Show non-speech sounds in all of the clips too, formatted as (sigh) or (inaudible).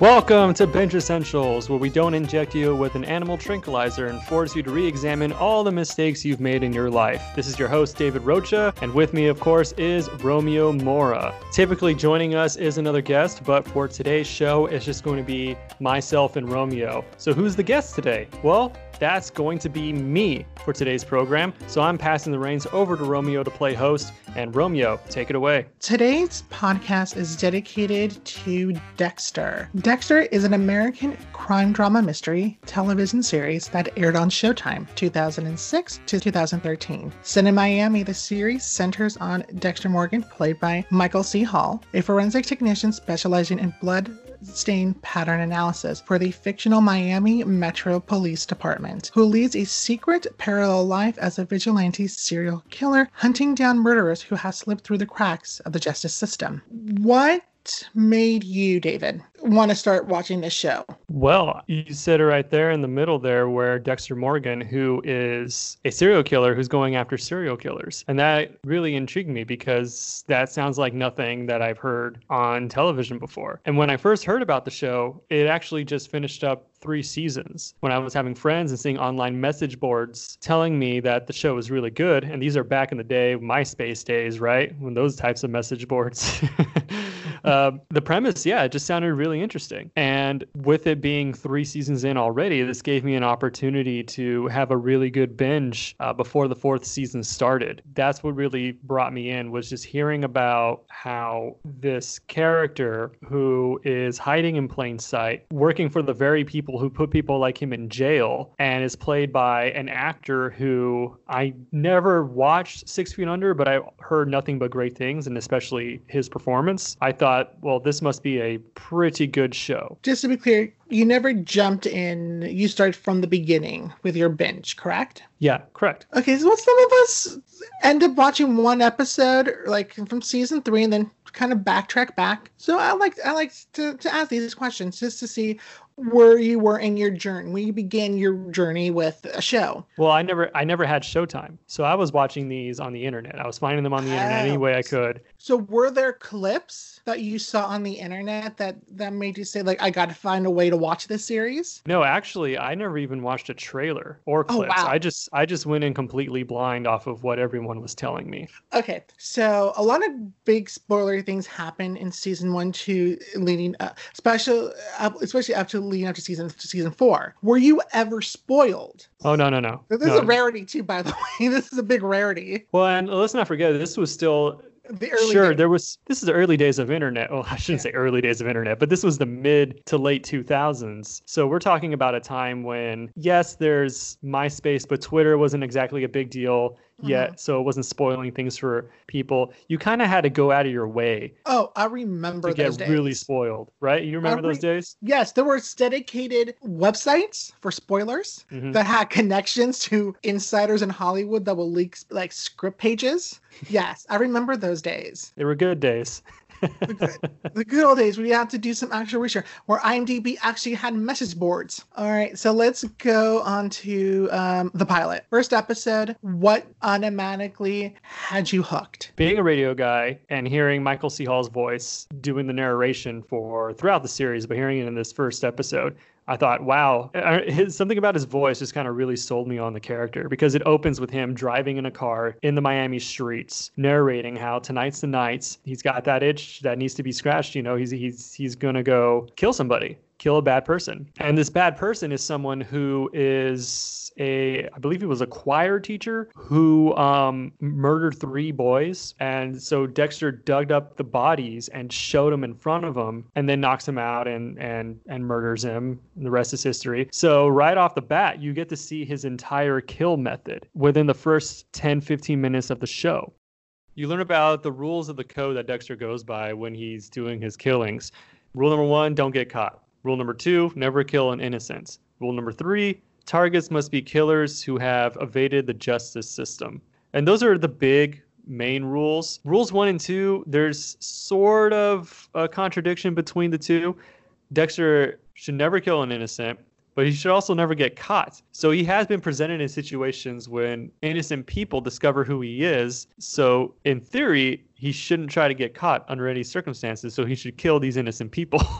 Welcome to Binge Essentials, where we don't inject you with an animal tranquilizer and force you to re examine all the mistakes you've made in your life. This is your host, David Rocha, and with me, of course, is Romeo Mora. Typically, joining us is another guest, but for today's show, it's just going to be myself and Romeo. So, who's the guest today? Well, that's going to be me for today's program. So I'm passing the reins over to Romeo to play host. And Romeo, take it away. Today's podcast is dedicated to Dexter. Dexter is an American crime drama mystery television series that aired on Showtime 2006 to 2013. Set in Miami, the series centers on Dexter Morgan, played by Michael C. Hall, a forensic technician specializing in blood stain pattern analysis for the fictional Miami Metro Police Department, who leads a secret parallel life as a vigilante serial killer hunting down murderers who have slipped through the cracks of the justice system. What made you, David, want to start watching this show? Well, you said it right there in the middle there where Dexter Morgan, who is a serial killer who's going after serial killers. And that really intrigued me because that sounds like nothing that I've heard on television before. And when I first heard about the show, it actually just finished up three seasons when I was having friends and seeing online message boards telling me that the show was really good. And these are back in the day, MySpace days, right? When those types of message boards. (laughs) uh, the premise, yeah, it just sounded really interesting. And with it being three seasons in already, this gave me an opportunity to have a really good binge uh, before the fourth season started. That's what really brought me in was just hearing about how this character who is hiding in plain sight, working for the very people who put people like him in jail, and is played by an actor who I never watched Six Feet Under, but I heard nothing but great things, and especially his performance. I thought, well, this must be a pretty good show. Just to be clear, you never jumped in, you started from the beginning with your binge, correct? Yeah, correct. Okay, so some of us end up watching one episode, like from season three, and then kind of backtrack back. So I like I like to, to ask these questions just to see where you were in your journey when you began your journey with a show well i never i never had showtime so i was watching these on the internet i was finding them on the internet any oh. way i could so were there clips that you saw on the internet that that made you say like i gotta find a way to watch this series no actually i never even watched a trailer or oh, clips oh, wow. i just i just went in completely blind off of what everyone was telling me okay so a lot of big spoiler things happen in season one two leading up especially especially after leading up to season to season four. Were you ever spoiled? Oh no no no. This no. is a rarity too, by the (laughs) way. This is a big rarity. Well, and let's not forget this was still the early sure days. there was this is the early days of internet well i shouldn't yeah. say early days of internet but this was the mid to late 2000s so we're talking about a time when yes there's myspace but twitter wasn't exactly a big deal yet, mm-hmm. so it wasn't spoiling things for people. You kind of had to go out of your way. Oh, I remember to get days. really spoiled, right? You remember re- those days? Yes, there were dedicated websites for spoilers mm-hmm. that had connections to insiders in Hollywood that will leak like script pages. (laughs) Yes, I remember those days. They were good days. The, good, (laughs) the good old days when you had to do some actual research, where IMDb actually had message boards. All right, so let's go on to um, the pilot. First episode, what automatically had you hooked? Being a radio guy and hearing Michael C. Hall's voice doing the narration for throughout the series, but hearing it in this first episode, I thought, wow, his, something about his voice just kind of really sold me on the character because it opens with him driving in a car in the Miami streets, narrating how tonight's the night. He's got that itch that needs to be scratched. You know, he's he's he's gonna go kill somebody kill a bad person. And this bad person is someone who is a, I believe he was a choir teacher who um, murdered three boys. And so Dexter dug up the bodies and showed them in front of him and then knocks him out and, and, and murders him. And the rest is history. So right off the bat, you get to see his entire kill method within the first 10, 15 minutes of the show. You learn about the rules of the code that Dexter goes by when he's doing his killings. Rule number one, don't get caught. Rule number two, never kill an innocent. Rule number three, targets must be killers who have evaded the justice system. And those are the big main rules. Rules one and two, there's sort of a contradiction between the two. Dexter should never kill an innocent, but he should also never get caught. So he has been presented in situations when innocent people discover who he is. So in theory, he shouldn't try to get caught under any circumstances. So he should kill these innocent people. (laughs)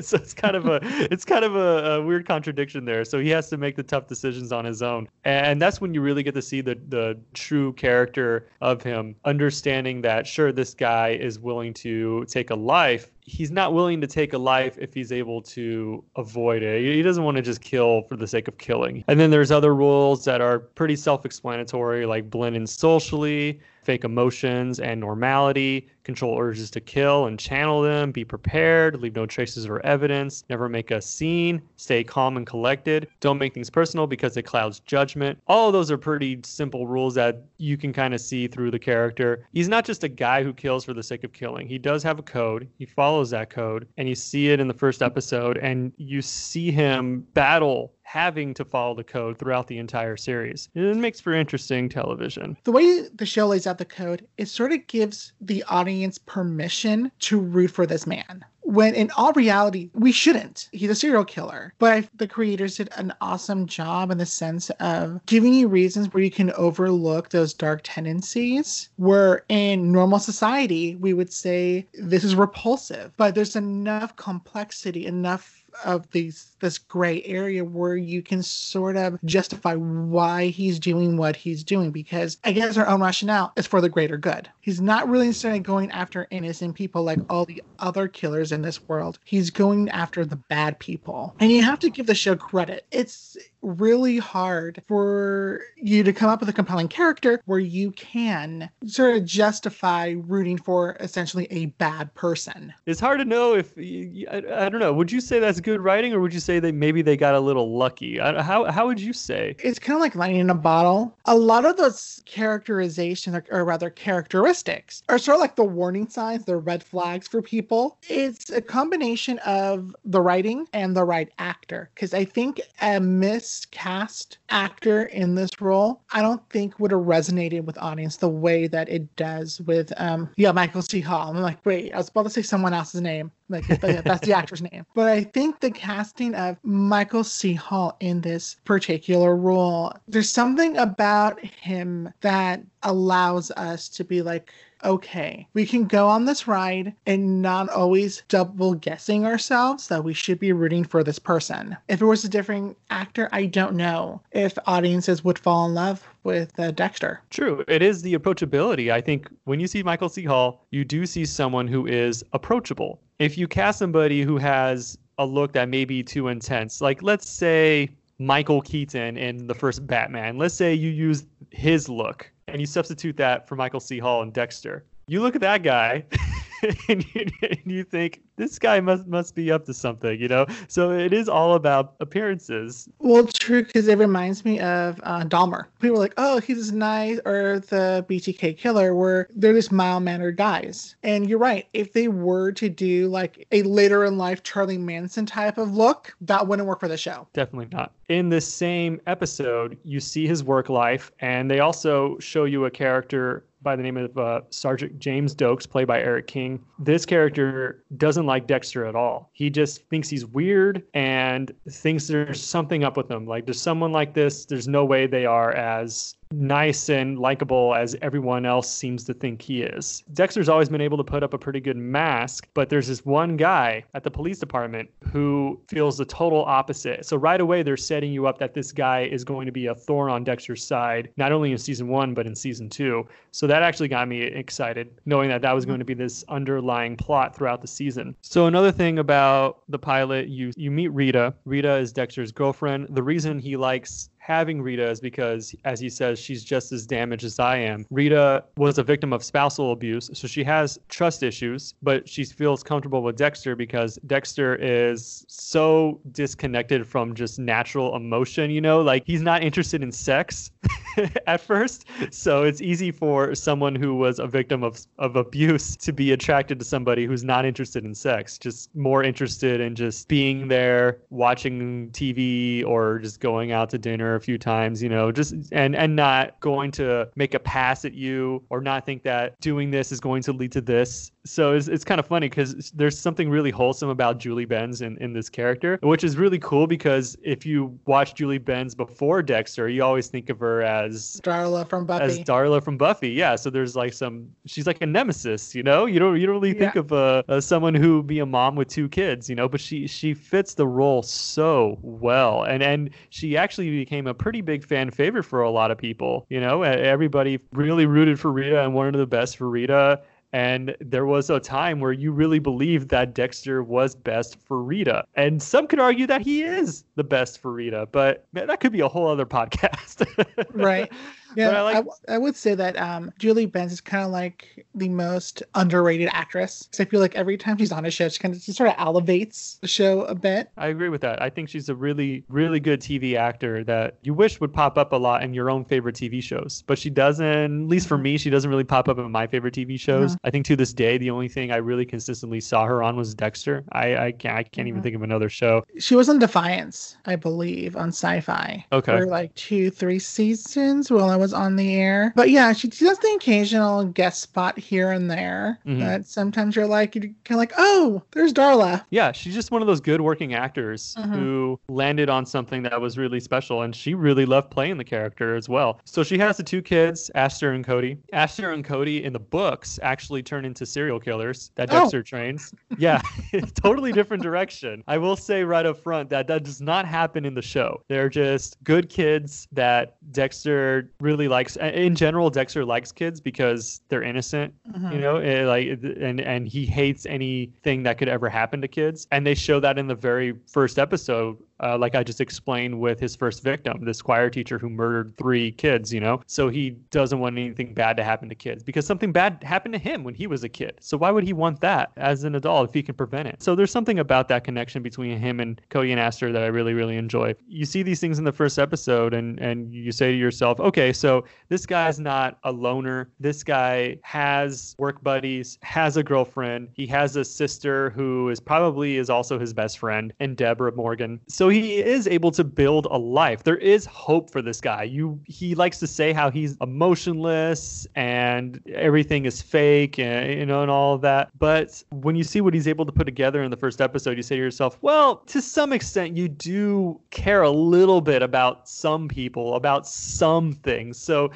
so it's kind of a (laughs) it's kind of a, a, weird contradiction there. So he has to make the tough decisions on his own, and that's when you really get to see the the true character of him, understanding that sure this guy is willing to take a life he's not willing to take a life if he's able to avoid it. He doesn't want to just kill for the sake of killing. And then there's other rules that are pretty self-explanatory, like blend in socially, fake emotions and normality, control urges to kill and channel them, be prepared, leave no traces or evidence, never make a scene, stay calm and collected, don't make things personal because it clouds judgment. All of those are pretty simple rules that you can kind of see through the character. He's not just a guy who kills for the sake of killing. He does have a code. He follows that code and you see it in the first episode and you see him battle having to follow the code throughout the entire series. It makes for interesting television. The way the show lays out the code, it sort of gives the audience permission to root for this man when in all reality, we shouldn't. He's a serial killer. But the creators did an awesome job in the sense of giving you reasons where you can overlook those dark tendencies. Where in normal society, we would say this is repulsive, but there's enough complexity, enough of these this gray area where you can sort of justify why he's doing what he's doing because against our own rationale it's for the greater good. He's not really necessarily going after innocent people like all the other killers in this world. He's going after the bad people. And you have to give the show credit. It's really hard for you to come up with a compelling character where you can sort of justify rooting for essentially a bad person. It's hard to know if I, I don't know. Would you say that's good writing, or would you say that maybe they got a little lucky? How how would you say? It's kind of like lightning in a bottle. A lot of those characterizations, or, or rather characteristics, are sort of like the warning signs, the red flags for people. It's a combination of the writing and the right actor, because I think a miss miscast actor in this role, I don't think would have resonated with audience the way that it does with um yeah, Michael C. Hall. I'm like, wait, I was about to say someone else's name. Like that's the (laughs) actor's name. But I think the casting of Michael C. Hall in this particular role, there's something about him that allows us to be like, okay, we can go on this ride and not always double guessing ourselves that we should be rooting for this person. If it was a different actor, I don't know if audiences would fall in love with uh, Dexter. True. It is the approachability. I think when you see Michael C. Hall, you do see someone who is approachable. If you cast somebody who has a look that may be too intense, like let's say Michael Keaton in the first Batman, let's say you use his look and you substitute that for Michael C. Hall and Dexter. You look at that guy (laughs) (laughs) and, you, and you think this guy must must be up to something, you know. So it is all about appearances. Well, true, because it reminds me of uh, Dahmer. People are like, "Oh, he's nice," or the BTK killer, where they're just mild mannered guys. And you're right. If they were to do like a later in life Charlie Manson type of look, that wouldn't work for the show. Definitely not. In this same episode, you see his work life, and they also show you a character by the name of uh, Sergeant James Doakes, played by Erik King. This character doesn't like Dexter at all. He just thinks he's weird and thinks there's something up with him. Like, there's someone like this, there's no way they are as nice and likable as everyone else seems to think he is. Dexter's always been able to put up a pretty good mask, but there's this one guy at the police department who feels the total opposite. So right away they're setting you up that this guy is going to be a thorn on Dexter's side, not only in season 1 but in season 2. So that actually got me excited knowing that that was going to be this underlying plot throughout the season. So another thing about the pilot, you you meet Rita. Rita is Dexter's girlfriend. The reason he likes having Rita is because, as he says, she's just as damaged as I am. Rita was a victim of spousal abuse, so she has trust issues, but she feels comfortable with Dexter because Dexter is so disconnected from just natural emotion, you know, like he's not interested in sex (laughs) at first. So it's easy for someone who was a victim of, of abuse to be attracted to somebody who's not interested in sex, just more interested in just being there, watching TV, or just going out to dinner a few times, you know, just and and not going to make a pass at you or not think that doing this is going to lead to this. So it's, it's kind of funny because there's something really wholesome about Julie Benz in, in this character, which is really cool because if you watch Julie Benz before Dexter, you always think of her as Darla from Buffy. as Darla from Buffy. Yeah, so there's like some she's like a nemesis, you know? You don't you don't really think of a, uh, someone who be a mom with two kids, you know, but she she fits the role so well. And and she actually became a pretty big fan favorite for a lot of people, you know? Everybody really rooted for Rita and wanted the best for Rita. And there was a time where you really believed that Dexter was best for Rita. And some could argue that he is the best for Rita, but man, that could be a whole other (laughs) podcast. Right. Yeah, But I I, like- w- I would say that um, Julie Benz is kind of like the most underrated actress. Because I feel like every time she's on a show, she kind of just sort of elevates the show a bit. I agree with that. I think she's a really, really good TV actor that you wish would pop up a lot in your own favorite TV shows. But she doesn't, at least for me, she doesn't really pop up in my favorite TV shows. I think to this day, the only thing I really consistently saw her on was Dexter. I, I can't, I can't even Mhm. think of another show. She was on Defiance, I believe, on Sci-Fi Okay. for like two, three seasons Well, I was on the air. But yeah, she, she does the occasional guest spot here and there. Mhm. But sometimes you're like, you're kind of like, oh, there's Darla. Yeah, she's just one of those good working actors Mhm. who landed on something that was really special, and she really loved playing the character as well. So she has the two kids, Astor and Cody. Astor and Cody in the books actually turn into serial killers that Oh. Dexter trains. Yeah, (laughs) totally different direction. I will say right up front that that does not happen in the show. They're just good kids that Dexter really likes. In general, Dexter likes kids because they're innocent Mhm. you know eh, like and and he hates anything that could ever happen to kids and they show that in the very first episode uh, like i just explained with his first victim this choir teacher who murdered three kids you know so he doesn't want anything bad to happen to kids because something bad happened to him when he was a kid so why would he want that as an adult if he can prevent it so there's something about that connection between him and cody and astor that i really really enjoy you see these things in the first episode and and you say to yourself okay so this guy's not a loner. This guy has work buddies, has a girlfriend. He has a sister who is probably is also his best friend, and Deborah Morgan. So he is able to build a life. There is hope for this guy. You he likes to say how he's emotionless and everything is fake and you know and all of that. But when you see what he's able to put together in the first episode, you say to yourself, well, to some extent you do care a little bit about some people, about some things. So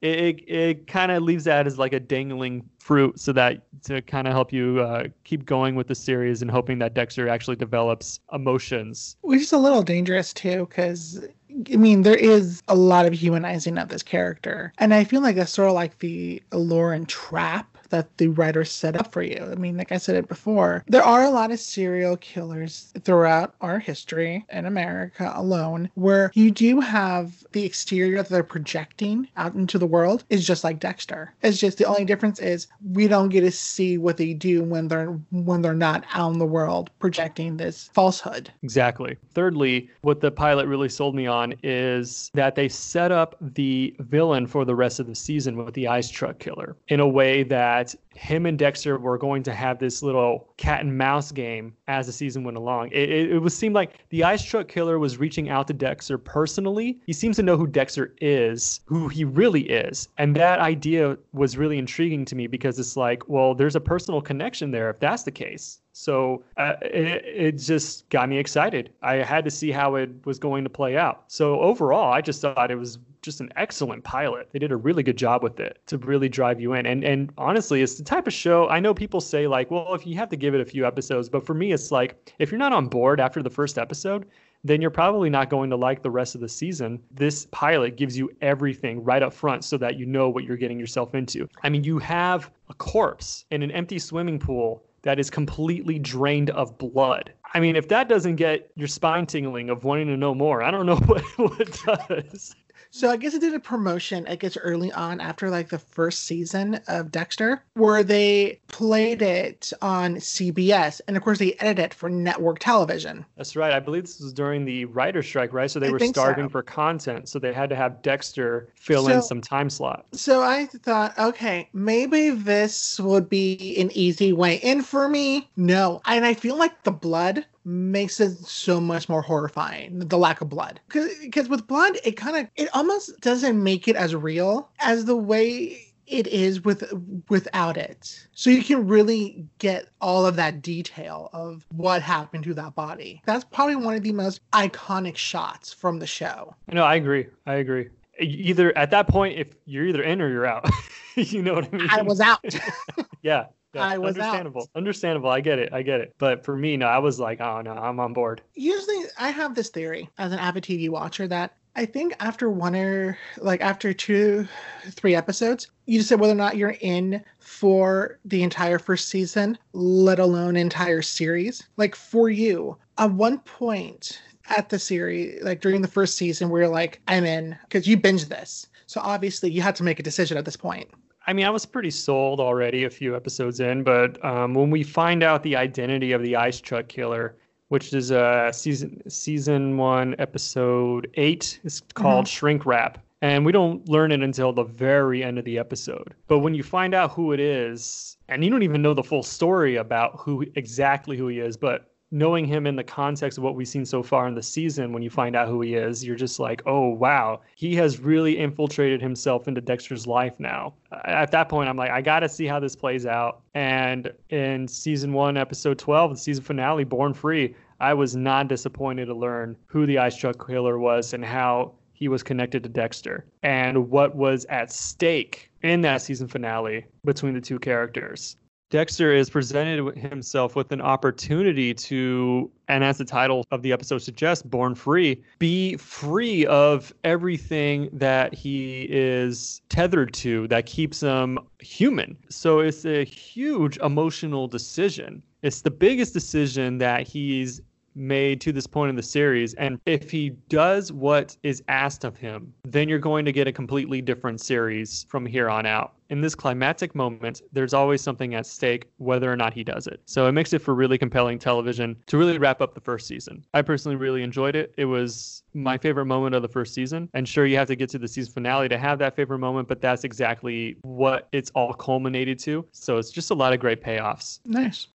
it, it, it kind of leaves that as like a dangling fruit so that to kind of help you uh, keep going with the series and hoping that Dexter actually develops emotions. which is a little dangerous too because i mean there is a lot of humanizing of this character and i feel like that's sort of like the allure and trap that the writers set up for you. I mean like i said it before there are a lot of serial killers throughout our history in america alone where you do have the exterior that they're projecting out into the world is just like dexter. It's just the only difference is we don't get to see what they do when they're when they're not out in the world projecting this falsehood. Exactly. Thirdly, what the pilot really sold me on is that they set up the villain for the rest of the season with the ice truck killer in a way that him and Dexter were going to have this little cat and mouse game as the season went along. It, it, it was seemed like the ice truck killer was reaching out to Dexter personally. He seems to know who Dexter is, who he really is. And that idea was really intriguing to me because it's like, well, there's a personal connection there if that's the case. So uh, it, it just got me excited. I had to see how it was going to play out. So overall, I just thought it was just an excellent pilot. They did a really good job with it to really drive you in. And and honestly, it's the type of show I know people say like, well, if you have to give it a few episodes, but for me, it's like if you're not on board after the first episode, then you're probably not going to like the rest of the season. This pilot gives you everything right up front so that you know what you're getting yourself into. I mean, you have a corpse in an empty swimming pool that is completely drained of blood. I mean, if that doesn't get your spine tingling of wanting to know more, I don't know (laughs) what, what does. So I guess it did a promotion, I guess early on after like the first season of Dexter, where they played it on CBS, and of course they edited it for network television. That's right. I believe this was during the writer's strike, right? So they I were think so. starving for content, so they had to have Dexter fill in some time slot. So I thought, okay, maybe this would be an easy way in for me. No, and I feel like the blood makes it so much more horrifying the lack of blood because with blood it kind of it almost doesn't make it as real as the way it is with without it so you can really get all of that detail of what happened to that body that's probably one of the most iconic shots from the show No, I agree. I agree. either at that point, if you're either in or you're out. (laughs) you know what I mean? I was out. (laughs) yeah. Yeah, I was out. understandable. Understandable. I get it. I get it. But for me, no, I was like, oh no, I'm on board. Usually, I have this theory as an avid TV watcher that I think after one or like after two, three episodes, you decide whether or not you're in for the entire first season, let alone entire series. Like for you, at one point at the series, like during the first season, where you're like, I'm in because you binged this. So obviously, you had to make a decision at this point. I mean, I was pretty sold already a few episodes in, but um, when we find out the identity of the ice truck killer, which is uh, season season one, episode eight, it's called Shrink Wrap, and we don't learn it until the very end of the episode. But when you find out who it is, and you don't even know the full story about who exactly who he is, but knowing him in the context of what we've seen so far in the season, when you find out who he is, you're just like, oh, wow, he has really infiltrated himself into Dexter's life now. At that point, I'm like, I got to see how this plays out. And in season one, episode 12, the season finale, Born Free, I was not disappointed to learn who the ice truck killer was and how he was connected to Dexter and what was at stake in that season finale between the two characters. Dexter is presented himself with an opportunity to, and as the title of the episode suggests, born free, be free of everything that he is tethered to that keeps him human. So it's a huge emotional decision. It's the biggest decision that he's made to this point in the series. And if he does what is asked of him, then you're going to get a completely different series from here on out. In this climactic moment, there's always something at stake, whether or not he does it. So it makes it for really compelling television to really wrap up the first season. I personally really enjoyed it. It was my favorite moment of the first season. And sure, you have to get to the season finale to have that favorite moment, but that's exactly what it's all culminated to. So it's just a lot of great payoffs. Nice.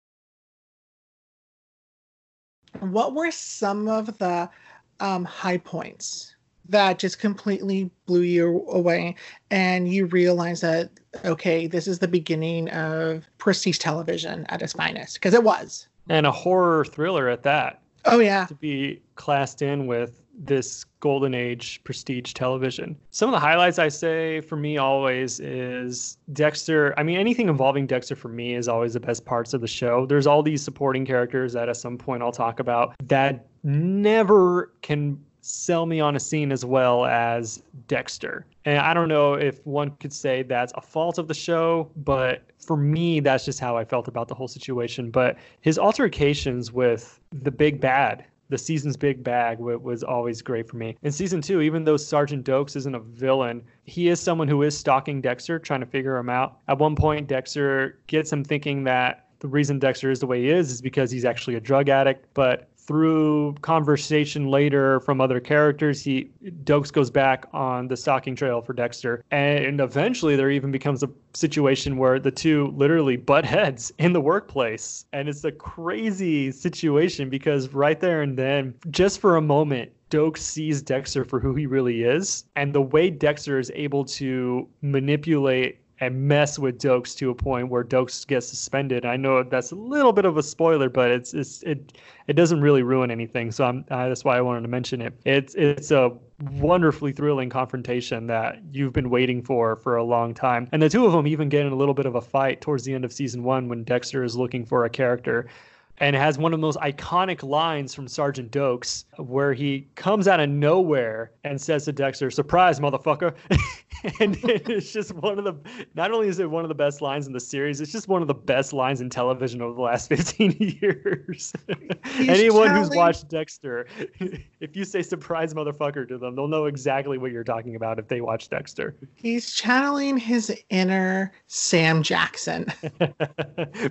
What were some of the um, high points that just completely blew you away and you realize that, okay, this is the beginning of prestige television at its finest? Because it was. And a horror thriller at that. Oh, yeah. To be classed in with this golden age prestige television. Some of the highlights I say for me always is Dexter. I mean, anything involving Dexter for me is always the best parts of the show. There's all these supporting characters that at some point I'll talk about that never can sell me on a scene as well as Dexter. And I don't know if one could say that's a fault of the show, but for me, that's just how I felt about the whole situation. But his altercations with the big bad the season's big bag was always great for me. In season two, even though Sergeant Doakes isn't a villain, he is someone who is stalking Dexter, trying to figure him out. At one point, Dexter gets him thinking that the reason Dexter is the way he is is because he's actually a drug addict, but through conversation later from other characters, he Doakes goes back on the stalking trail for Dexter, and eventually there even becomes a situation where the two literally butt heads in the workplace, and it's a crazy situation because right there and then, just for a moment, Doakes sees Dexter for who he really is, and the way Dexter is able to manipulate and mess with Doakes to a point where Doakes gets suspended. I know that's a little bit of a spoiler, but it's, it's it it doesn't really ruin anything. So I'm uh, that's why I wanted to mention it. It's it's a wonderfully thrilling confrontation that you've been waiting for for a long time. And the two of them even get in a little bit of a fight towards the end of season one when Dexter is looking for a character and has one of the most iconic lines from Sergeant Doakes where he comes out of nowhere and says to Dexter, "Surprise, motherfucker!" (laughs) and it's just one of the. Not only is it one of the best lines in the series, it's just one of the best lines in television over the last (laughs) 15 years. Anyone who's watched Dexter, (laughs) if you say "surprise, motherfucker" to them, they'll know exactly what you're talking about if they watch Dexter. He's channeling his inner Sam Jackson.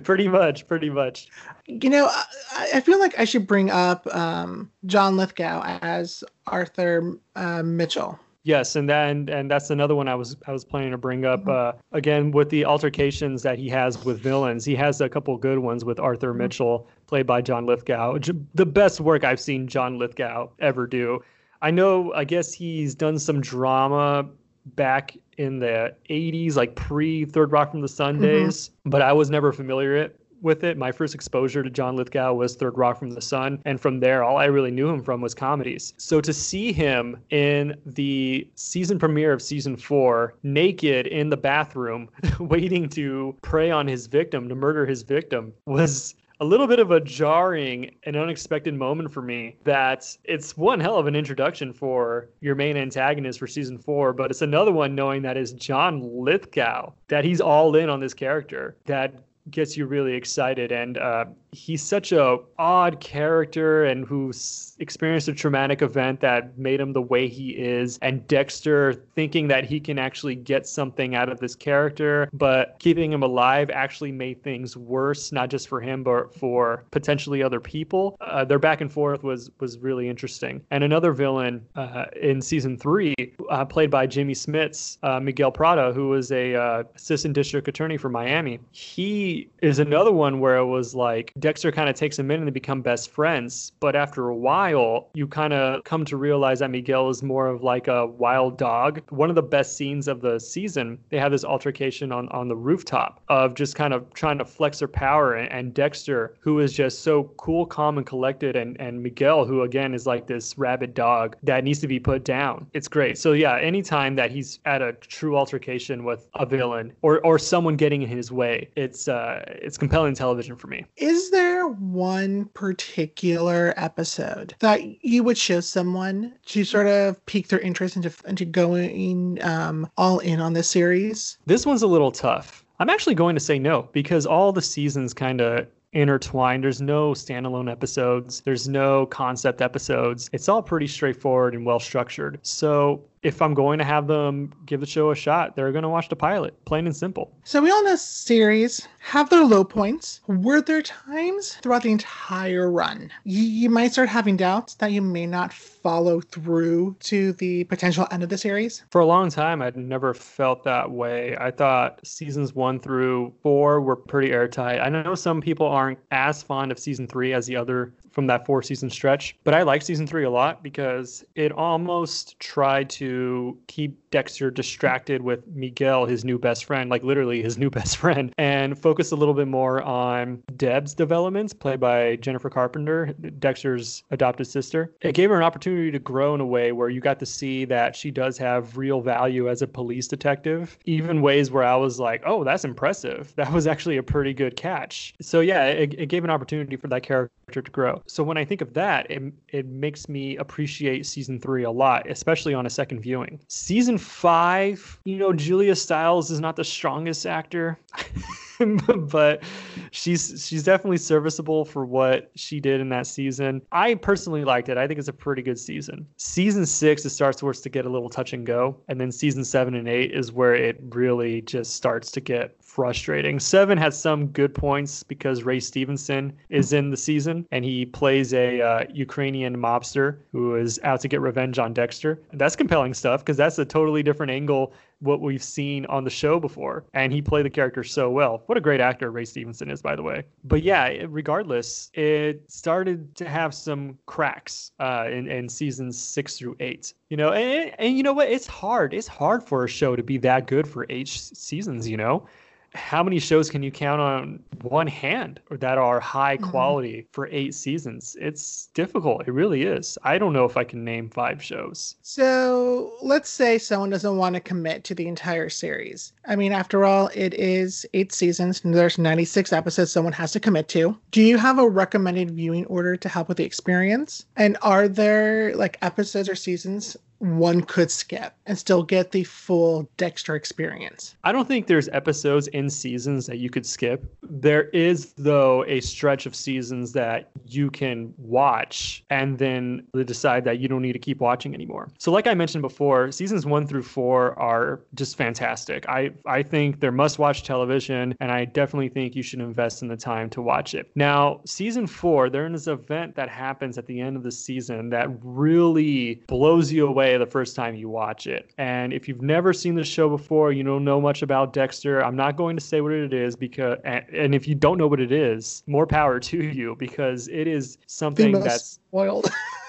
pretty much, pretty much. You know, I, I, feel like I should bring up um, John Lithgow as Arthur uh, Mitchell. Yes, and then and that's another one I was I was planning to bring up. Mm-hmm. Uh, again, with the altercations that he has with villains, he has a couple good ones with Arthur mm-hmm. Mitchell, played by John Lithgow. The best work I've seen John Lithgow ever do. I know. I guess he's done some drama back in the 80s, like pre Third Rock from the Sun mm-hmm. days, but I was never familiar with it with it. My first exposure to John Lithgow was Third Rock from the Sun. And from there, all I really knew him from was comedies. So to see him in the season premiere of season four, naked in the bathroom, (laughs) waiting to prey on his victim, to murder his victim, was a little bit of a jarring and unexpected moment for me that it's one hell of an introduction for your main antagonist for season four, but it's another one knowing that is John Lithgow, that he's all in on this character, that gets you really excited. And uh, he's such a odd character and who's experienced a traumatic event that made him the way he is. And dexter thinking that he can actually get something out of this character but keeping him alive actually made things worse not just for him but for potentially other people. Uh, their back and forth was was really interesting. And another villain uh, in season three uh, played by jimmy smits uh, miguel prado who was a uh, assistant district attorney for miami he is another one where it was like Dexter kind of takes him in and they become best friends. But after a while, you kind of come to realize that Miguel is more of like a wild dog. One of the best scenes of the season, they have this altercation on, on the rooftop of just kind of trying to flex their power. And, and Dexter, who is just so cool, calm, and collected, and, and Miguel, who again is like this rabid dog that needs to be put down. It's great. So, yeah, anytime that he's at a true altercation with a villain or, or someone getting in his way, it's, uh, it's compelling television for me. Is there one particular episode that you would show someone to sort of pique their interest into into going um, all in on this series? This one's a little tough. I'm actually going to say no because all the seasons kind of intertwined. There's no standalone episodes. There's no concept episodes. It's all pretty straightforward and well structured. So if I'm going to have them give the show a shot, they're going to watch the pilot, plain and simple. So we all know series have their low points. Were there times throughout the entire run you, you might start having doubts that you may not follow through to the potential end of the series? For a long time, I'd never felt that way. I thought seasons one through four were pretty airtight. I know some people aren't as fond of season three as the other from that four season stretch. But I like season three a lot because it almost tried to keep Dexter distracted with Miguel, his new best friend, like literally his new (laughs) best friend, and focus a little bit more on Deb's developments, played by Jennifer Carpenter, Dexter's adopted sister. It gave her an opportunity to grow in a way where you got to see that she does have real value as a police detective, even ways where I was like, oh, that's impressive. That was actually a pretty good catch. So, yeah, it, it gave an opportunity for that character to grow. So when I think of that, it, it makes me appreciate season three a lot, especially on a second viewing. Season five, you know, Julia Stiles is not the strongest actor. (laughs) but she's she's definitely serviceable for what she did in that season. I personally liked it. I think it's a pretty good season. Season six, it starts towards to get a little touch and go, and then season seven and eight is where it really just starts to get frustrating. Seven has some good points because Ray Stevenson is in the season and he plays a uh, Ukrainian mobster who is out to get revenge on Dexter. That's compelling stuff because that's a totally different angle what we've seen on the show before. And he played the character so well. What a great actor Ray Stevenson is, by the way. But yeah, regardless, it started to have some cracks uh, in, in seasons six through eight. You know, and, and you know what? It's hard. It's hard for a show to be that good for eight seasons, you know? How many shows can you count on one hand that are high mm-hmm. quality mm-hmm. for eight seasons? It's difficult. It really is. I don't know if I can name five shows. So let's say someone doesn't want to commit to the entire series. I mean, after all, it is eight seasons and there's 96 episodes someone has to commit to. Do you have a recommended viewing order to help with the experience? And are there like episodes or seasons one could skip and still get the full Dexter experience. I don't think there's episodes in seasons that you could skip. There is, though, a stretch of seasons that you can watch and then decide that you don't need to keep watching anymore. So, like I mentioned before, seasons one through four are just fantastic. I, I think they're must watch television, and I definitely think you should invest in the time to watch it. Now, season four, there is an event that happens at the end of the season that really blows you away the first time you watch it. And if you've never seen the show before, you don't know much about Dexter, I'm not going to say what it is because, and, and if you don't know what it is, more power (laughs) to you because it is something that's spoiled. (laughs)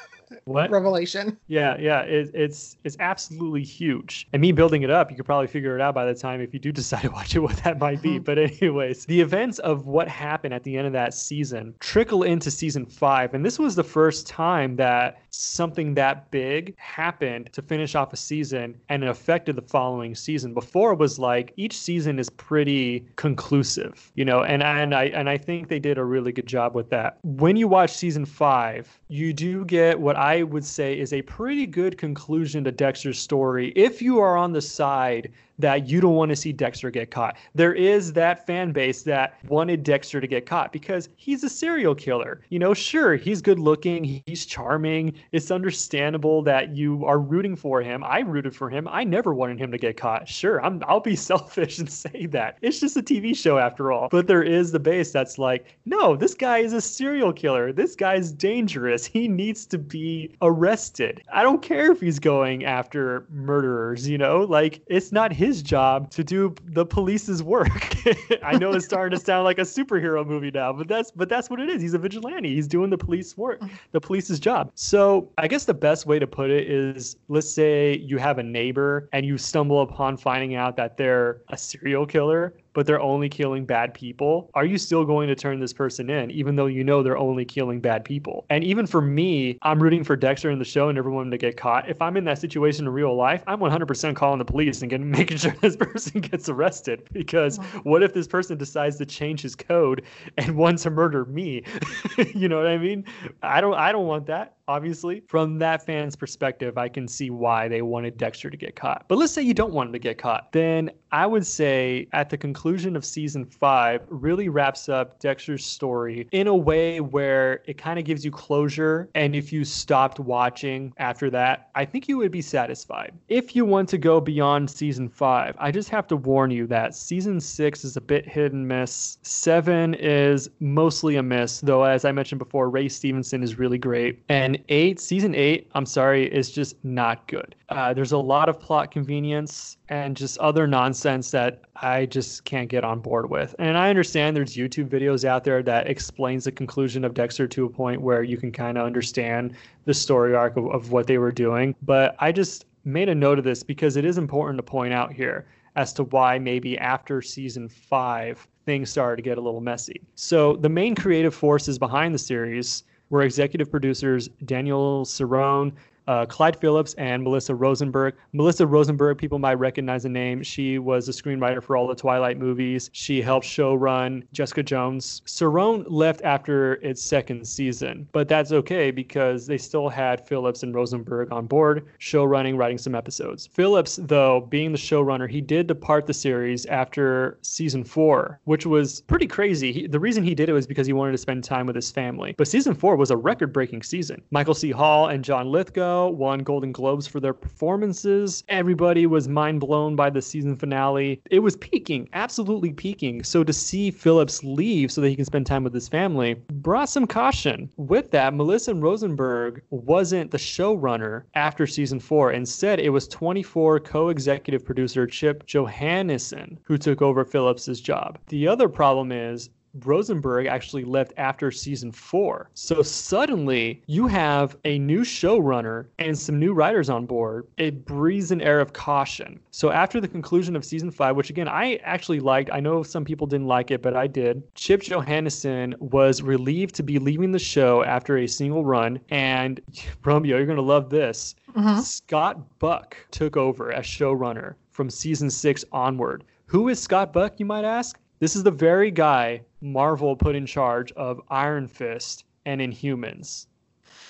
What? revelation. Yeah, yeah, it, it's it's absolutely huge. And me building it up, you could probably figure it out by the time if you do (laughs) decide to watch it what that might be. Mhm. But anyways, the events of what happened at the end of that season trickle into season five, and this was the first time that something that big happened to finish off a season and it affected the following season. Before it was like each season is pretty conclusive, you know, and and I and I think they did a really good job with that. When you watch season five, you do get what I would say is a pretty good conclusion to Dexter's story if you are on the side that you don't want to see Dexter get caught. There is that fan base that wanted Dexter to get caught because he's a serial killer. You know, sure, he's good looking, he's charming. It's understandable that you are rooting for him. I rooted for him. I never wanted him to get caught. Sure, I'm I'll be (laughs) selfish and say that. It's just a TV show after all. But there is the base that's like, no, this guy is a serial killer. This guy's dangerous. He needs to be arrested. I don't care if he's going after murderers, you know? Like it's not his job to do the police's work. (laughs) I know it's starting to sound like a superhero movie now, but that's but that's what it is. He's a vigilante. He's doing the police work, the police's job. So I guess the best way to put it is let's say you have a neighbor and you stumble upon finding out that they're a serial killer but they're only killing bad people, are you still going to turn this person in, even though you know they're only killing bad people? And even for me, I'm rooting for Dexter in the show and everyone to get caught. If I'm in that situation in real life, I'm 100% calling the police and getting, (laughs) making sure this person gets arrested. Because what if this person decides to change his code and wants to murder me? (laughs) you know what I mean? I don't. I don't want that. Obviously, from that fan's perspective, I can see why they wanted Dexter to get caught. But let's say you don't want him to get caught, then I would say at the conclusion of season five really wraps up Dexter's story in a way where it kind of gives you closure. And if you stopped watching after that, I think you would be satisfied. If you want to go beyond season five, I just have to warn you that season six is a bit hit and miss. Seven is mostly a miss, though, as I mentioned before, Ray Stevenson is really great. And eight, season eight, I'm sorry, is just not good. Uh, there's a lot of plot convenience and just other nonsense that I just can't get on board with. And I understand there's YouTube videos out there that explains the conclusion of Dexter to a point where you can kind of understand the story arc of, of what they were doing. But I just made a note of this because it is important to point out here as to why maybe after season five things started to get a little messy. So the main creative forces behind the series were executive producers Daniel Cerone, uh, Clyde Phillips and Melissa Rosenberg. Melissa Rosenberg, people might recognize the name. She was a screenwriter for all the Twilight movies. She helped showrun Jessica Jones. Cerone left after its second season, but that's okay because they still had Phillips and Rosenberg on board, showrunning, writing some episodes. Phillips, though, being the showrunner, he did depart the series after season four, which was pretty crazy. He, the reason he did it was because he wanted to spend time with his family. But season four was a record breaking season. Michael C. Hall and John Lithgow won Golden Globes for their performances. Everybody was mind blown by the season finale. It was peaking, absolutely peaking. So to see Phillips leave so that he can spend time with his family brought some caution. With that, Melissa Rosenberg wasn't the showrunner after season four. Instead, it was 24 co-executive producer Chip Johannessen who took over Phillips's job. The other problem is Rosenberg actually left after season four. So suddenly you have a new showrunner and some new writers on board. It breathes an air of caution. So after the conclusion of season five, which again I actually liked, I know some people didn't like it, but I did. Chip Johannessen was relieved to be leaving the show after a single run. And (laughs) Romeo, you're gonna love this. Mhm. Scott Buck took over as showrunner from season six onward. Who is Scott Buck, you might ask? This is the very guy Marvel put in charge of Iron Fist and Inhumans.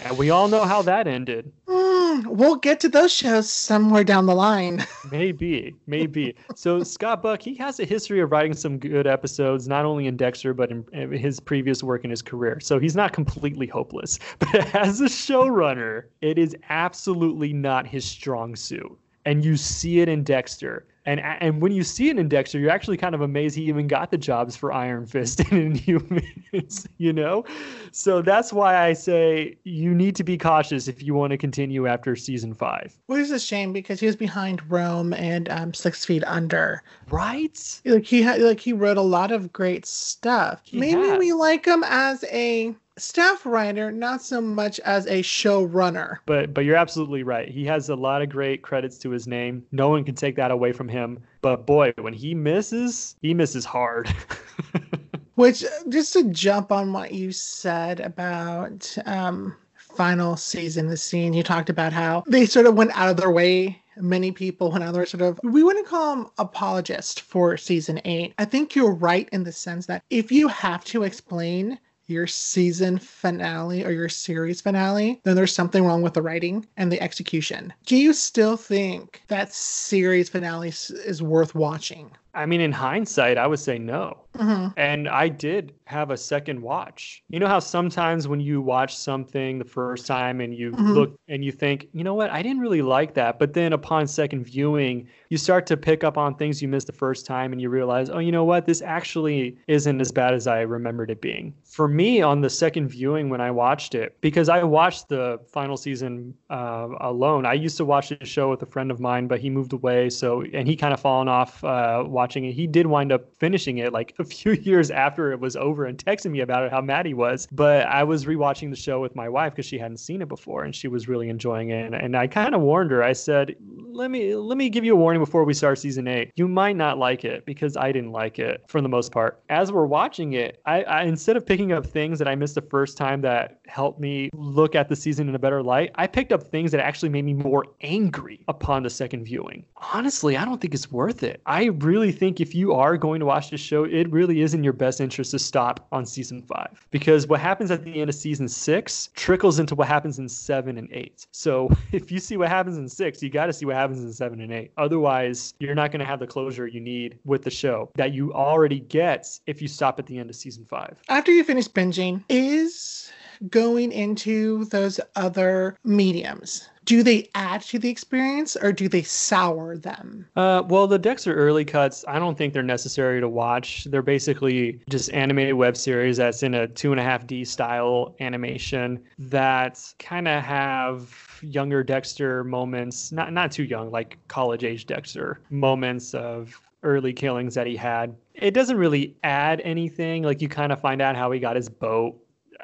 And we all know how that ended. Mm, (sighs) we'll get to those shows somewhere down the line. (laughs) Maybe, maybe. So Scott Buck, he has a history of writing some good episodes, not only in Dexter, but in, in his previous work in his career. So he's not completely hopeless. (laughs) But as a showrunner, it is absolutely not his strong suit. And you see it in Dexter. And and when you see in Dexter, you're actually kind of amazed he even got the jobs for Iron Fist (laughs) and Inhumans, you know? So that's why I say you need to be cautious if you want to continue after season five. Which is a shame because he was behind Rome and um, Six Feet Under. Right? Like he had, like he wrote a lot of great stuff. He Maybe we like him as a staff writer, not so much as a showrunner. But but you're absolutely right. He has a lot of great credits to his name. No one can take that away from him. But boy, when he misses, he misses hard. (laughs) Which just to jump on what you said about um final season the scene you talked about how they sort of went out of their way many people went out of their sort of we wouldn't call them apologist for season eight i think you're right in the sense that if you have to explain your season finale or your series finale, then there's something wrong with the writing and the execution. Do you still think that series finale is worth watching? I mean, in hindsight, I would say no. Mm-hmm. And I did have a second watch. You know how sometimes when you watch something the first time and you mm-hmm. look and you think, you know what, I didn't really like that. But then upon second viewing, you start to pick up on things you missed the first time and you realize, oh, you know what, this actually isn't as bad as I remembered it being. For me, on the second viewing when I watched it, because I watched the final season uh, alone, I used to watch the show with a friend of mine, but he moved away. So, and he kind of fallen off. Uh, watching it. He did wind up finishing it like (laughs) a few years after it was over and texting me about it, how mad he was. But I was rewatching the show with my wife because she hadn't seen it before and she was really enjoying it. And, and I kind of warned her. I said, "Let me let me give you a warning before we start season eight. You might not like it because I didn't like it for the most part. As we're watching it, I, I instead of picking up things that I missed the first time that helped me look at the season in a better light, I picked up things that actually made me more angry upon the second viewing. Honestly, I don't think it's worth it. I really think if you are going to watch this show, it really is in your best interest to stop on season five because what happens at the end of season six trickles into what happens in seven and eight. So (laughs) if you see what happens in six, you got to see what happens in seven and eight. Otherwise, you're not going to have the closure you need with the show that you already get if you stop at the end of season five. After you finish binging, is going into those other mediums do they add to the experience or do they sour them? Uh, well, the Dexter early cuts, I don't think they're necessary to watch. They're basically just animated web series that's in a two and a half D style animation that kind of have younger Dexter moments, not not too young, like college age Dexter moments of early killings that he had. It doesn't really add anything. Like you kind of find out how he got his boat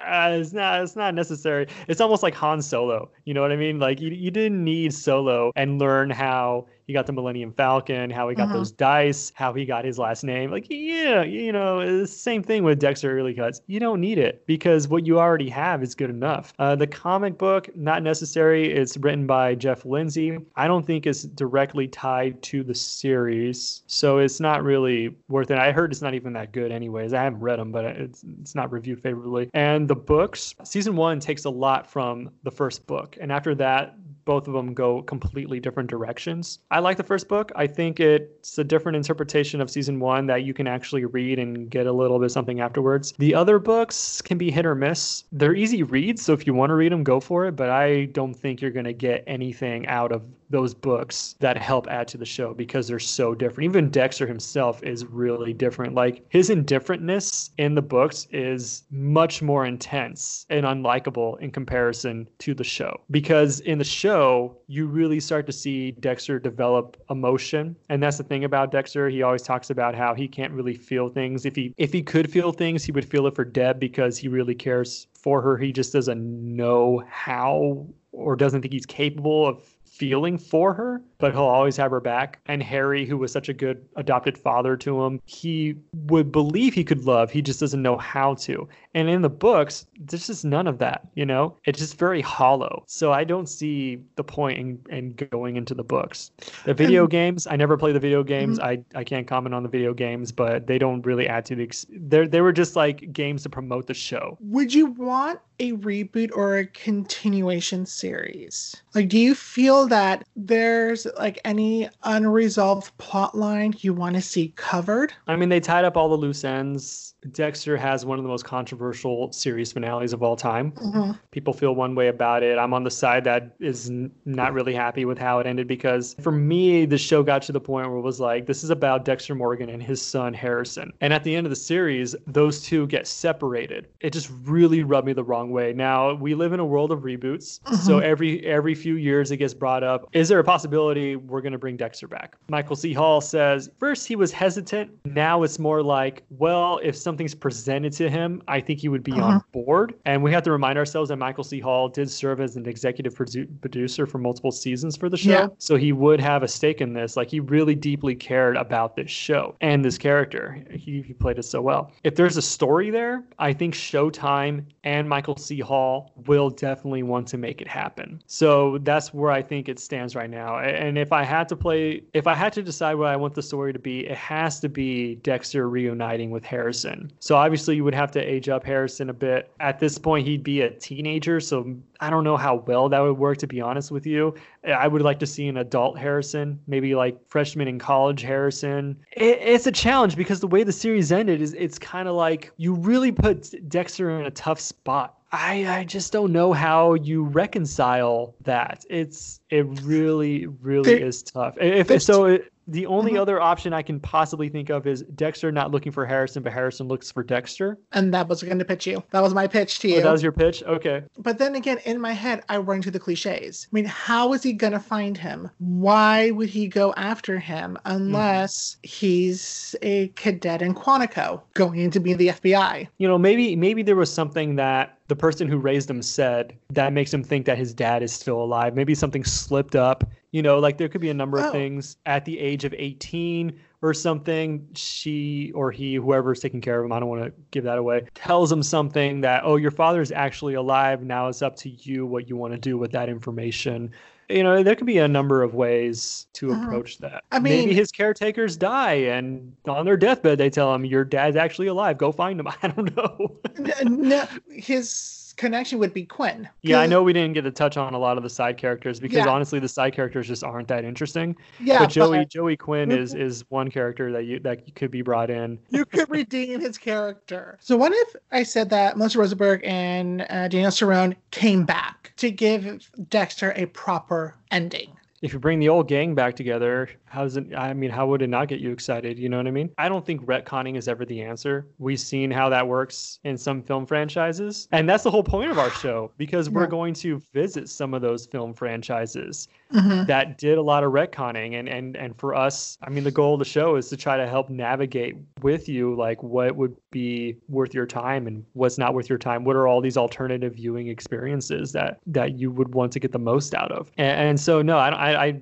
uh, it's not it's not necessary. It's almost like Han Solo. You know what I mean? Like you, you didn't need Solo and learn how he got the Millennium Falcon, how he got uh-huh. those dice, how he got his last name. Like, yeah, you know, the same thing with Dexter early cuts. You don't need it because what you already have is good enough. Uh, the comic book, not necessary. It's written by Jeff Lindsay. I don't think it's directly tied to the series, so it's not really worth it. I heard it's not even that good, anyways. I haven't read them, but it's it's not reviewed favorably. And the books, season one takes a lot from the first book, and after that, both of them go completely different directions. I like the first book. I think it's a different interpretation of season one that you can actually read and get a little bit something afterwards. The other books can be hit or miss. They're easy reads, so if you want to read them, go for it. But I don't think you're going to get anything out of those books that help add to the show because they're so different. Even Dexter himself is really different. Like his indifferentness in the books is much more intense and unlikable in comparison to the show. Because in the show, you really start to see Dexter develop emotion. And that's the thing about Dexter. He always talks about how he can't really feel things. If he if he could feel things, he would feel it for Deb because he really cares for her. He just doesn't know how or doesn't think he's capable of feeling for her, but he'll always have her back. And Harry, who was such a good adopted father to him, he would believe he could love, he just doesn't know how to. And in the books, there's just none of that, you know? It's just very hollow. So I don't see the point in, in going into the books. The video games, I never play the video games. Mm-hmm. I, I can't comment on the video games, but they don't really add to the. Ex- they they were just like games to promote the show. Would you want a reboot or a continuation series? Like, do you feel that there's like any unresolved plot line you want to see covered? I mean, they tied up all the loose ends Dexter has one of the most controversial series finales of all time. Mm-hmm. People feel one way about it. I'm on the side that is not really happy with how it ended because for me, the show got to the point where it was like, this is about Dexter Morgan and his son Harrison. And at the end of the series, those two get separated. It just really rubbed me the wrong way. Now, we live in a world of reboots. Mm-hmm. So every every few years it gets brought up. Is there a possibility we're going to bring Dexter back? Michael C. Hall says, first he was hesitant. Now it's more like, well, if something's presented to him, I think he would be uh-huh. on board. And we have to remind ourselves that Michael C. Hall did serve as an executive produ- producer for multiple seasons for the show. Yeah. So he would have a stake in this. Like he really deeply cared about this show and this character. He, he played it so well. If there's a story there, I think Showtime and Michael C. Hall will definitely want to make it happen. So that's where I think it stands right now. And if I had to play, if I had to decide what I want the story to be, it has to be Dexter reuniting with Harrison. So obviously you would have to age up Harrison a bit. At this point, he'd be a teenager. So I don't know how well that would work, to be honest with you. I would like to see an adult Harrison, maybe like freshman in college Harrison. It, it's a challenge because the way the series ended is it's kind of like you really put Dexter in a tough spot. I, I just don't know how you reconcile that. It's it really really there, is tough. If so, it, the only mm-hmm. other option I can possibly think of is Dexter not looking for Harrison, but Harrison looks for Dexter. And that was going to pitch you. That was my pitch to you. Oh, that was your pitch? Okay. But then again, in my head, I run to the cliches. I mean, how is he going to find him? Why would he go after him unless mm-hmm. he's a cadet in Quantico going to be the FBI? You know, maybe maybe there was something that the person who raised him said that makes him think that his dad is still alive. Maybe something slipped up. You know, like there could be a number oh. of things at the age of 18 or something. She or he, whoever's taking care of him, I don't want to give that away, tells him something that, oh, your father's actually alive. Now it's up to you what you want to do with that information you know there could be a number of ways to uh-huh. approach that i mean maybe his caretakers die and on their deathbed they tell him your dad's actually alive go find him (laughs) i don't know no, his connection would be Quinn. Yeah, I know we didn't get to touch on a lot of the side characters because yeah. honestly, the side characters just aren't that interesting. Yeah, but Joey but, Joey Quinn is is one character that you that could be brought in. You could redeem his character. So what if I said that Melissa Rosenberg and uh, Daniel Cerone came back to give Dexter a proper ending? if you bring the old gang back together, how's it? I mean, how would it not get you excited? You know what I mean? I don't think retconning is ever the answer. We've seen how that works in some film franchises, and that's the whole point of our (sighs) show because we're going to visit some of those film franchises mm-hmm. that did a lot of retconning, and and and for us, I mean, the goal of the show is to try to help navigate with you like what would be worth your time and what's not worth your time. What are all these alternative viewing experiences that that you would want to get the most out of? And, and so, no, I, I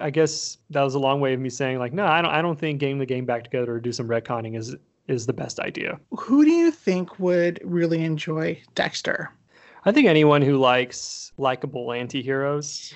I guess that was a long way of me saying like, no, I don't I don't think getting the game back together or do some retconning is is the best idea. Who do you think would really enjoy Dexter? I think anyone who likes likable anti-heroes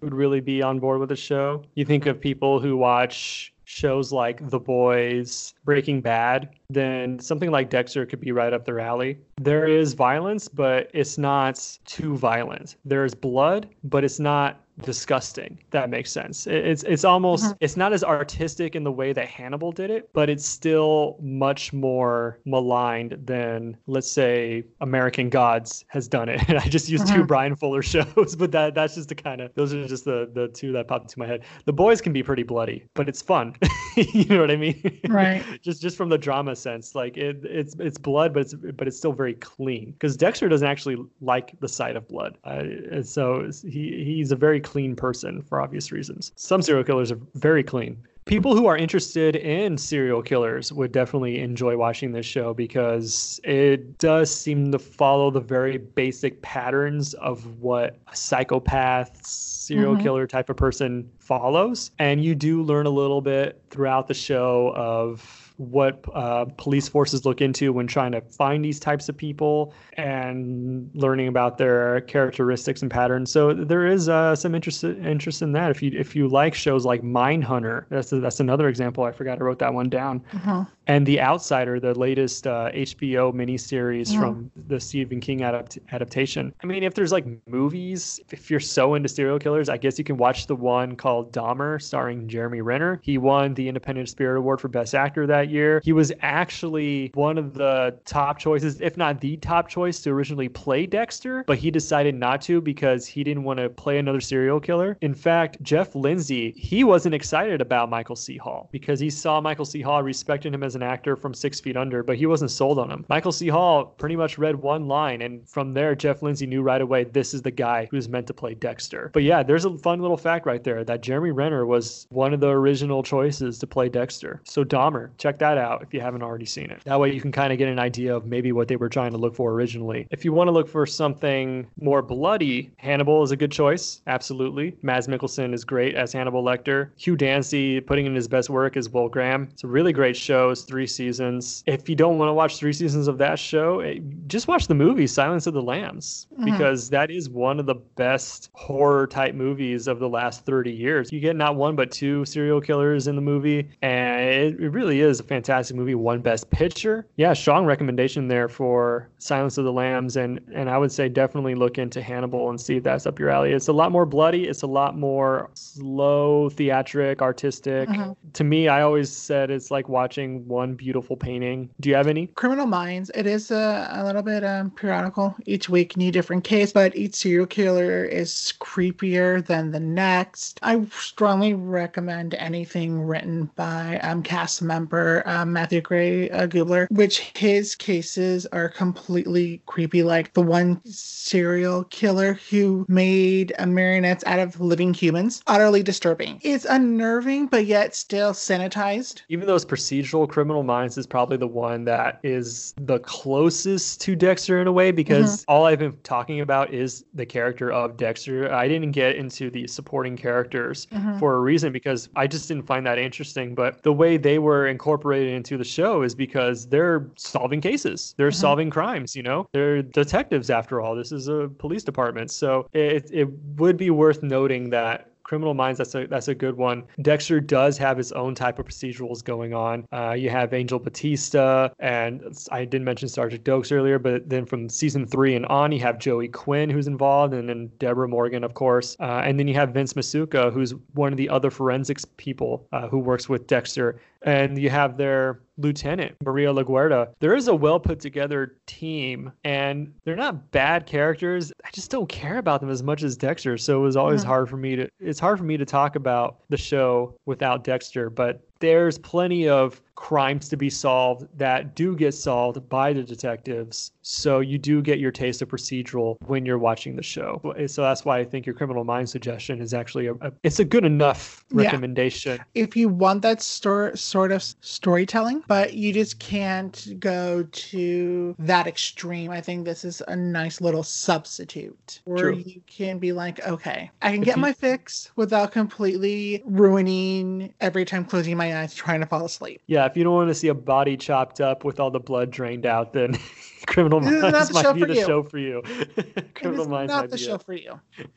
would really be on board with the show. You think of people who watch shows like The Boys, Breaking Bad, then something like Dexter could be right up their alley. There is violence, but it's not too violent. There's blood, but it's not disgusting that makes sense it's it's almost mm-hmm. it's not as artistic in the way that hannibal did it but it's still much more maligned than let's say american gods has done it (laughs) i just used mm-hmm. two bryan fuller (laughs) shows but that that's just the kind of those are just the the two that popped into my head the boys can be pretty bloody but it's fun (laughs) you know what i mean right just just from the drama sense like it it's it's blood but it's but it's still very clean because dexter doesn't actually like the sight of blood uh, so he he's a very clean person for obvious reasons. Some serial killers are very clean. People who are interested in serial killers would definitely enjoy watching this show because it does seem to follow the very basic patterns of what a psychopath, serial mm-hmm. killer type of person follows. And you do learn a little bit throughout the show of what uh, police forces look into when trying to find these types of people and learning about their characteristics and patterns. So there is uh, some interest interest in that. If you if you like shows like Mindhunter, that's a, that's another example. I forgot I wrote that one down. Uh-huh. And The Outsider, the latest uh, HBO miniseries uh-huh. from the Stephen King adapt- adaptation. I mean, if there's like movies, if you're so into serial killers, I guess you can watch the one called Dahmer, starring Jeremy Renner. He won the Independent Spirit Award for Best Actor that that year. He was actually one of the top choices, if not the top choice, to originally play Dexter, but he decided not to because he didn't want to play another serial killer. In fact, Jeff Lindsay, he wasn't excited about Michael C. Hall because he saw Michael C. Hall, respecting him as as an actor from Six Feet Under, but he wasn't sold on him. Michael C. Hall pretty much read one line, and from there, Jeff Lindsay knew right away this is the guy who's meant to play Dexter. But yeah, there's a fun little fact right there that Jeremy Renner was one of the original choices to play Dexter. So Dahmer, check that out if you haven't already seen it. That way you can kind of get an idea of maybe what they were trying to look for originally. If you want to look for something more bloody, Hannibal is a good choice. Absolutely. Mads Mikkelsen is great as Hannibal Lecter. Hugh Dancy putting in his best work as Will Graham. It's a really great show. Three seasons. If you don't want to watch three seasons of that show, eh, just watch the movie Silence of the Lambs Mhm. because that is one of the best horror type movies of the last 30 years. You get not one but two serial killers in the movie, and it, it really is a fantastic movie. One best picture. Yeah, strong recommendation there for Silence of the Lambs, and and I would say definitely look into Hannibal and see if that's up your alley. It's a lot more bloody. It's a lot more slow, theatric, artistic. Mhm. To me, I always said it's like watching one beautiful painting. Do you have any? Criminal Minds, it is a, a little bit um, periodical. Each week, new different case, but each serial killer is creepier than the next. I strongly recommend anything written by um, cast member um, Matthew Gray uh, Gubler, which his cases are completely creepy. Like the one serial killer who made uh, marionettes out of living humans, utterly disturbing. It's unnerving, but yet still sanitized. even though it's procedural, Criminal Minds is probably the one that is the closest to Dexter in a way because all I've been talking about is the character of Dexter. I didn't get into the supporting characters Mhm. for a reason because I just didn't find that interesting. But the way they were incorporated into the show is because they're solving cases, they're Mhm. solving crimes, you know, they're detectives after all. This is a police department. So it, it would be worth noting that Criminal Minds, that's a that's a good one. Dexter does have his own type of procedurals going on. Uh, you have Angel Batista, and I didn't mention Sergeant Doakes earlier, but then from season three and on, you have Joey Quinn who's involved, and then Deborah Morgan, of course, uh, and then you have Vince Masuka, who's one of the other forensics people uh, who works with Dexter, and you have their lieutenant Maria LaGuerta. There is a well put together team, and they're not bad characters. I just don't care about them as much as Dexter, so it was always hard for me to. It's hard for me to talk about the show without Dexter, but there's plenty of crimes to be solved that do get solved by the detectives. So you do get your taste of procedural when you're watching the show. Eh, so that's why I think your Criminal Minds suggestion is actually a, a it's a good enough Yeah. recommendation. if you want that stor- sort of storytelling, but you just can't go to that extreme, I think this is a nice little substitute where True. you can be like, okay, I can If get you- my fix without completely ruining every time closing my eyes trying to fall asleep. Yeah, if you don't want to see a body chopped up with all the blood drained out, then (laughs) Criminal is not Minds the might be for the you. show for you. (laughs) Criminal Minds not the show it. for you. (laughs)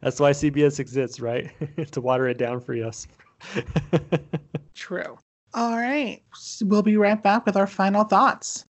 That's why CBS exists, right? to water it down for us. True. All right. We'll be right back with our final thoughts.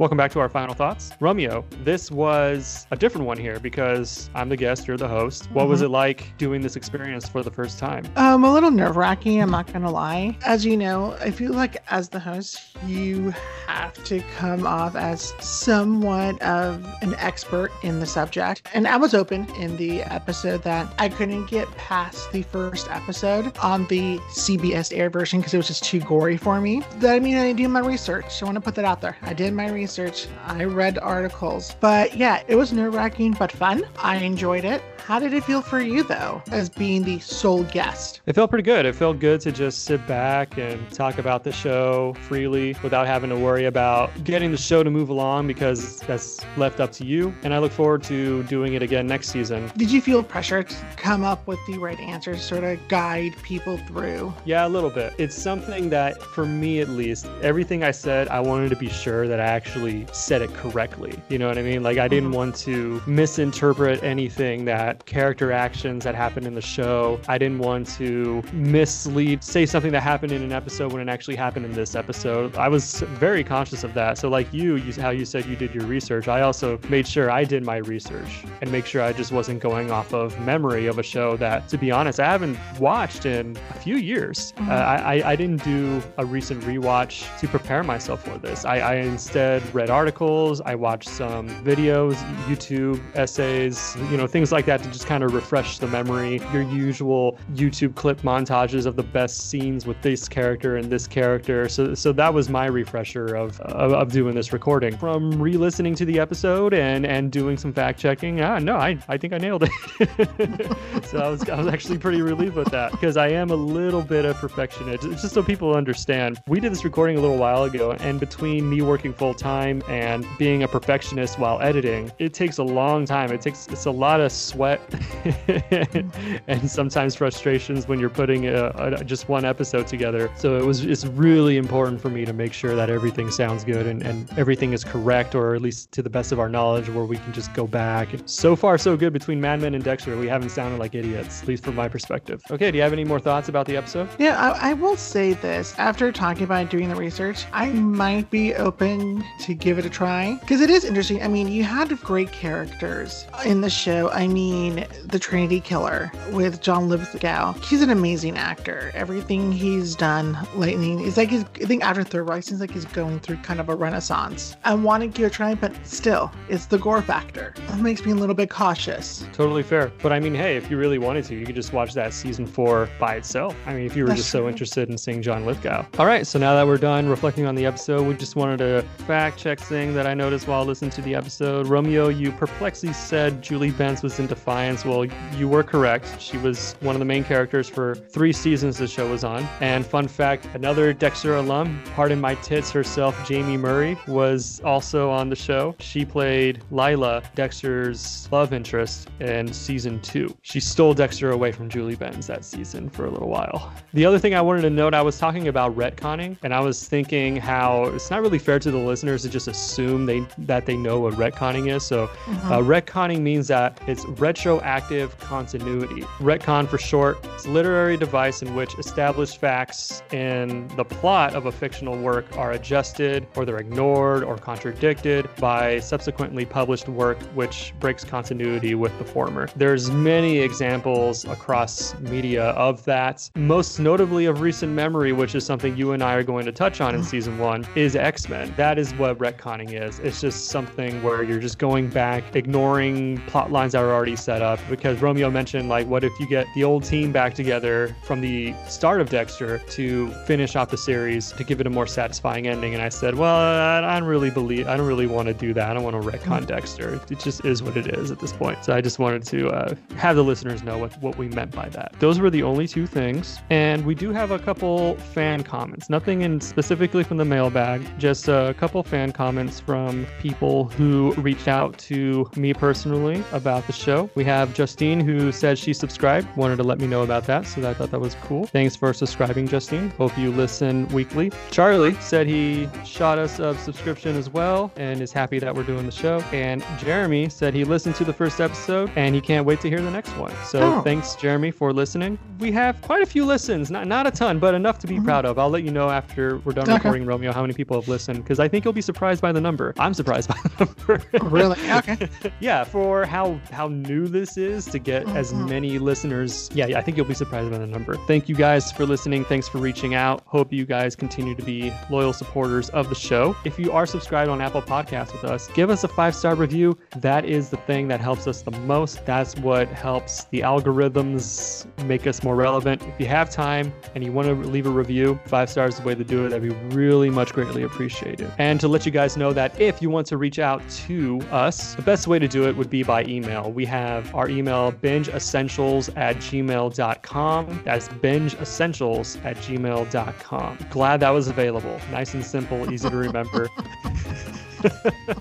Welcome back to our final thoughts. Romeo, this was a different one here because I'm the guest, you're the host. What was Mhm. it like doing this experience for the first time? Um, a little nerve wracking, I'm not gonna lie. As you know, I feel like as the host, you have to come off as somewhat of an expert in the subject. And I was open in the episode that I couldn't get past the first episode on the CBS air version because it was just too gory for me. That I mean I did my research. I want to put that out there. I did my research. I read articles. But yeah, it was nerve wracking but fun. I enjoyed it. How did it feel for you though, as being the sole guest? It felt pretty good. It felt good to just sit back and talk about the show freely without having to worry about getting the show to move along because that's left up to you. And I look forward to doing it again next season. Did you feel pressure to come up with the right answers, sort of guide people through? Yeah, a little bit. It's something that, for me at least, everything I said, I wanted to be sure that I actually said it correctly. You know what I mean? Like, I didn't Mhm. want to misinterpret anything that character actions that happened in the show. I didn't want to mislead, say something that happened in an episode when it actually happened in this episode. I was very conscious of that. So, like you, you how you said you did your research, I also made sure I did my research and make sure I just wasn't going off of memory of a show that, to be honest, I haven't watched in a few years. Mhm. Uh, I, I, I didn't do a recent rewatch to prepare myself for this. I, I instead read articles, I watched some videos, YouTube essays, you know, things like that to just kind of refresh the memory. Your usual YouTube clip montages of the best scenes with this character and this character. So so that was my refresher of of, of doing this recording. From re-listening to the episode and and doing some fact checking. Ah, no, I I think I nailed it. (laughs) so I was I was actually pretty relieved with that because I am a little bit of perfectionist. Just so people understand. We did this recording a little while ago, and between me working full time and being a perfectionist while editing, it takes a long time. It takes it's a lot of sweat (laughs) and sometimes frustrations when you're putting a, a, just one episode together. So it was it's really important for me to make sure that everything sounds good and, and everything is correct, or at least to the best of our knowledge, where we can just go back. So far, so good between Mad Men and Dexter. We haven't sounded like idiots, at least from my perspective. Okay, do you have any more thoughts about the episode? Yeah, I, I will say this. After talking about doing the research, I might be open to give it a try because it is interesting. I mean, you had great characters in the show. I mean, the Trinity Killer with John Lithgow. He's an amazing actor. Everything he's done lately, it's like he's, I think after Third Rock, seems like he's going through kind of a renaissance. I want to give it a try, but still, it's the gore factor. It makes me a little bit cautious. Totally fair. But I mean, hey, if you really wanted to, you could just watch that season four by itself. I mean, if you were That's just so interested in seeing John Lithgow. All right, so now that we're done reflecting on the episode, we just wanted to fact check thing that I noticed while listening to the episode. Romeo, you perplexly said Julie Benz was in Defiance. Well, you were correct. She was one of the main characters for three seasons the show was on. And fun fact, another Dexter alum, pardon my tits herself, Jaime Murray, was also on the show. She played Lila, Dexter's love interest in season two. She stole Dexter away from Julie Benz that season for a little while. The other thing I wanted to note, I was talking about retconning, and I was thinking how it's not really fair to the listeners to just assume they that they know what retconning is. So, uh, retconning means that it's retroactive continuity. Retcon for short, it's a literary device in which established facts in the plot of a fictional work are adjusted or they're ignored or contradicted by subsequently published work which breaks continuity with the former. There's many examples across media of that. Most notably of recent memory, which is something you and I are going to touch on in season one, is X-Men. That is what retconning is. It's just something where you're just going back, ignoring plot lines that are already set up. Because Romeo mentioned, like, what if you get the old team back together from the start of Dexter to finish off the series to give it a more satisfying ending? And I said, well, I I don't really believe, I don't really want to do that. I don't want to retcon Dexter. It just is what it is at this point. So I just wanted to uh, have the listeners know what, what we meant by that. Those were the only two things. And we do have a couple fan comments, nothing in specifically from the mailbag, just a couple fan comments from people who reached out to me personally about the show. We have Justine who said she subscribed, wanted to let me know about that. So I thought that was cool. Thanks for subscribing, Justine. Hope you listen weekly. Charlie said he shot us a subscription as well and is happy that we're doing the show. And Jeremy said he listened to the first episode and he can't wait to hear the next one. So Oh. thanks, Jeremy, for listening. We have quite a few listens, not not a ton, but enough to be mm-hmm. proud of. I'll let you know after we're done Okay. recording, Romeo, how many people have listened because I think you'll be surprised by the number. I'm surprised by the number. Really? (laughs) Okay. yeah, for how how new this is to get as Mhm. many listeners. Yeah, yeah, I think you'll be surprised by the number. Thank you guys for listening. Thanks for reaching out. Hope you guys continue to be loyal supporters of the show. If you are subscribed on Apple Podcasts with us, give us a five star review. That is the thing that helps us the most. That's what helps the algorithms make us more relevant. If you have time and you want to leave a review, five stars is the way to do it. That'd be really much greatly appreciated. And to let you guys know that if you want to reach out to us, the best way to do it would be by email. We have our email bingeessentials at gmail.com. That's bingeessentials at gmail.com. Glad that was available. Nice and simple, easy to remember. (laughs) (laughs)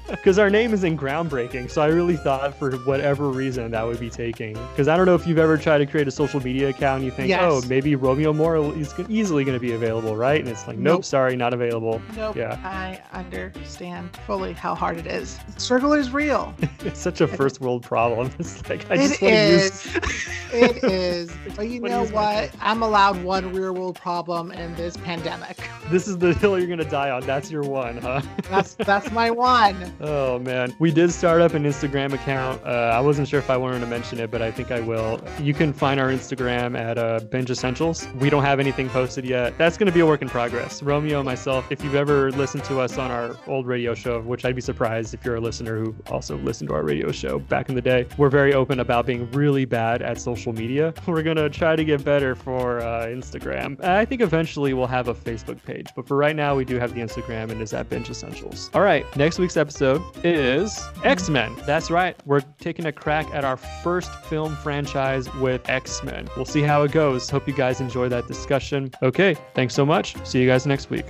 Because our name isn't groundbreaking, so I really thought for whatever reason that would be taking. Because I don't know if you've ever tried to create a social media account and you think, oh, Yes. oh, maybe Romeo Mora is easily going to be available, right? And it's like, nope, Nope. sorry, not available. Nope. Yeah. I understand fully how hard it is. Struggle is real. (laughs) It's such a first world problem. (laughs) it's like i it just want to use it is But you know what? I'm allowed one real world problem in this pandemic. This is the hill you're going to die on. That's your one, huh? That's that's my I won. Oh man, we did start up an Instagram account. Uh, I wasn't sure if I wanted to mention it, but I think I will. You can find our Instagram at uh, Binge Essentials. We don't have anything posted yet. That's going to be a work in progress. Romeo and myself, if you've ever listened to us on our old radio show, which I'd be surprised if you're a listener who also listened to our radio show back in the day, we're very open about being really bad at social media. (laughs) We're going to try to get better for uh, Instagram. I think eventually we'll have a Facebook page, but for right now, we do have the Instagram and it's at Binge Essentials. All right, next week's episode is X Men. That's right. We're taking a crack at our first film franchise with X Men. We'll see how it goes. Hope you guys enjoy that discussion. Okay, thanks so much. See you guys next week.